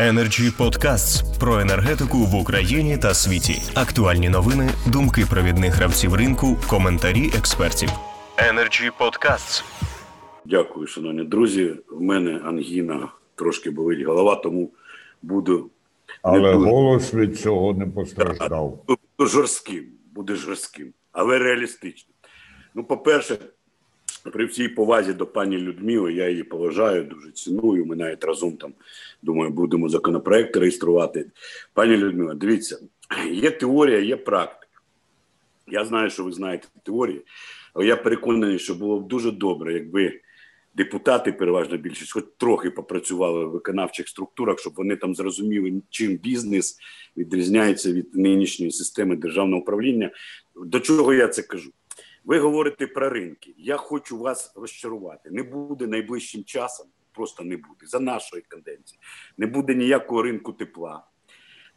Energy Podcasts про енергетику в Україні та світі. Актуальні новини, думки провідних гравців ринку, коментарі експертів. Energy Podcasts. Дякую, шановні друзі. В мене ангіна трошки болить голова, тому буду Але буду- голос від цього не постраждав. буду жорстким, буде жорстким, але реалістичним. Ну, по-перше, при всій повазі до пані Людмили, я її поважаю, дуже ціную. Ми навіть разом там, думаю, будемо законопроект реєструвати. Пані Людмила, дивіться, є теорія, є практика. Я знаю, що ви знаєте теорії, але я переконаний, що було б дуже добре, якби депутати, переважна більшість, хоч трохи попрацювали в виконавчих структурах, щоб вони там зрозуміли, чим бізнес відрізняється від нинішньої системи державного управління. До чого я це кажу? Ви говорите про ринки. Я хочу вас розчарувати. Не буде найближчим часом, просто не буде за нашої каденції. Не буде ніякого ринку тепла,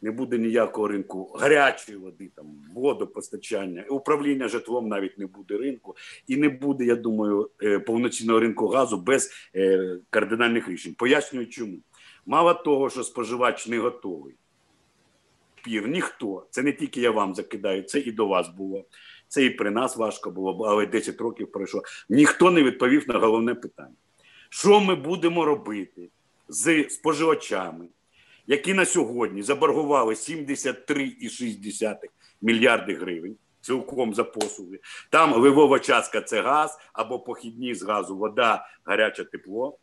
не буде ніякого ринку гарячої води, там водопостачання, управління житлом навіть не буде ринку, і не буде, я думаю, е, повноцінного ринку газу без е, кардинальних рішень. Пояснюю, чому мало того, що споживач не готовий. Пір ніхто, це не тільки я вам закидаю, це і до вас було. Це і при нас важко було, але 10 років пройшло. Ніхто не відповів на головне питання: що ми будемо робити з споживачами, які на сьогодні заборгували 73,6 мільярди гривень цілком за послуги. Там левова частка це газ або похідні з газу, вода, гаряче тепло.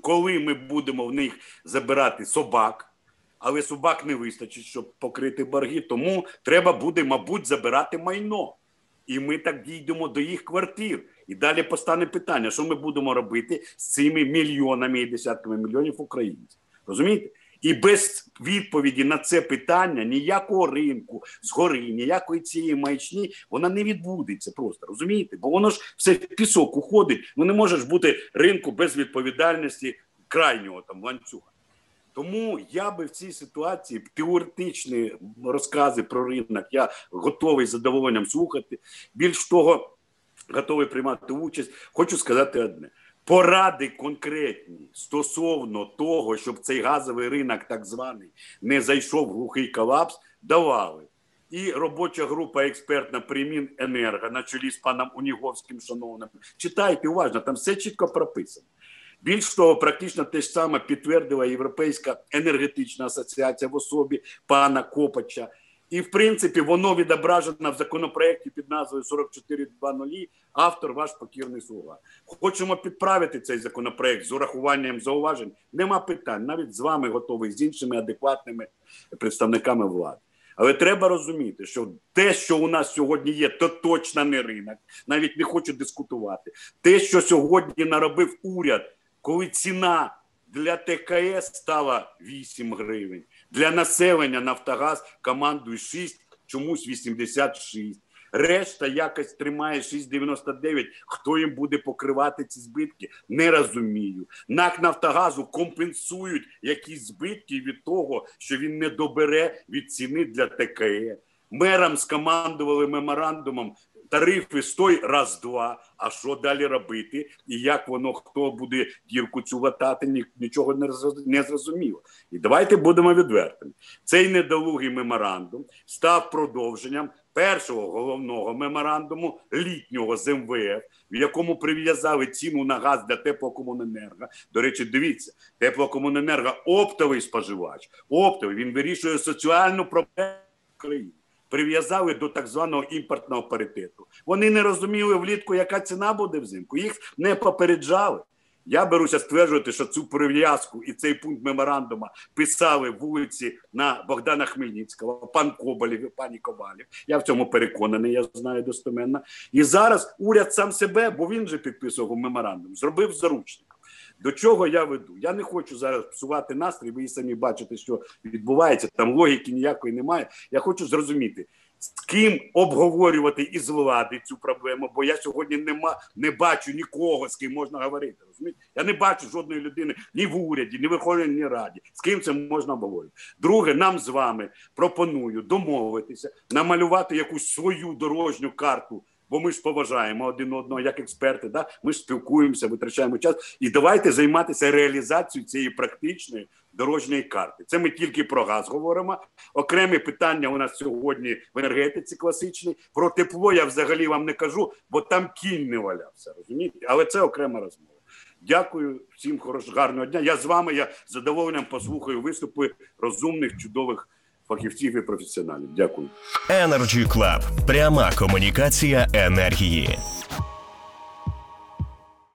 Коли ми будемо в них забирати собак, але собак не вистачить, щоб покрити борги, тому треба буде, мабуть, забирати майно. І ми так дійдемо до їх квартир. І далі постане питання, що ми будемо робити з цими мільйонами і десятками мільйонів українців. Розумієте? І без відповіді на це питання ніякого ринку згори, ніякої цієї маячні, вона не відбудеться просто, розумієте? Бо воно ж все в пісок уходить. Ну не може ж бути ринку без відповідальності крайнього там ланцюга. Тому я би в цій ситуації теоретичні розкази про ринок я готовий з задоволенням слухати. Більш того, готовий приймати участь. Хочу сказати одне: поради конкретні стосовно того, щоб цей газовий ринок, так званий, не зайшов в глухий колапс, давали. І робоча група експертна Примін Енерго на чолі з паном Уніговським, шановним. Читайте уважно, там все чітко прописано. Більш того, практично те ж саме підтвердила Європейська енергетична асоціація в особі пана Копача. І, в принципі, воно відображено в законопроекті під назвою 44.2.0. Автор ваш покірний слуга. Хочемо підправити цей законопроект з урахуванням зауважень. Нема питань. Навіть з вами готовий, з іншими адекватними представниками влади. Але треба розуміти, що те, що у нас сьогодні є, то точно не ринок. Навіть не хочу дискутувати. Те, що сьогодні наробив уряд, коли ціна для ТКС стала 8 гривень, для населення Нафтогаз командує 6, чомусь 86. Решта якось тримає 6,99. Хто їм буде покривати ці збитки? Не розумію. НАК Нафтогазу компенсують якісь збитки від того, що він не добере від ціни для ТКЕ. Мерам скомандували меморандумом тарифи стой раз-два. А що далі робити? І як воно хто буде дірку цю латати, ні- нічого не зрозуміло. І давайте будемо відвертими. Цей недолугий меморандум став продовженням першого головного меморандуму літнього з МВФ, в якому прив'язали ціну на газ для теплокомуненерго. До речі, дивіться, теплокомуненерго оптовий споживач, оптовий він вирішує соціальну проблему країни. Прив'язали до так званого імпортного паритету. Вони не розуміли влітку, яка ціна буде взимку. Їх не попереджали. Я беруся стверджувати, що цю прив'язку і цей пункт меморандума писали вулиці на Богдана Хмельницького, пан Коболєв, пані Ковалів. Я в цьому переконаний, я знаю достеменно. І зараз уряд сам себе, бо він же підписував меморандум, зробив заручником. До чого я веду? Я не хочу зараз псувати настрій. Ви самі бачите, що відбувається. Там логіки ніякої немає. Я хочу зрозуміти, з ким обговорювати із влади цю проблему, бо я сьогодні нема, не бачу нікого, з ким можна говорити. Розумієте? Я не бачу жодної людини ні в уряді, ні в Верховній Раді. З ким це можна обговорювати? Друге, нам з вами пропоную домовитися, намалювати якусь свою дорожню карту бо ми ж поважаємо один одного як експерти. Да? Ми ж спілкуємося, витрачаємо час. І давайте займатися реалізацією цієї практичної дорожньої карти. Це ми тільки про газ говоримо. Окремі питання у нас сьогодні в енергетиці класичній. Про тепло я взагалі вам не кажу, бо там кінь не валявся. Розумієте? Але це окрема розмова. Дякую всім хорошого гарного дня. Я з вами. Я задоволенням послухаю виступи розумних, чудових фахівців і професіоналів. Дякую. Energy Club. Пряма комунікація енергії.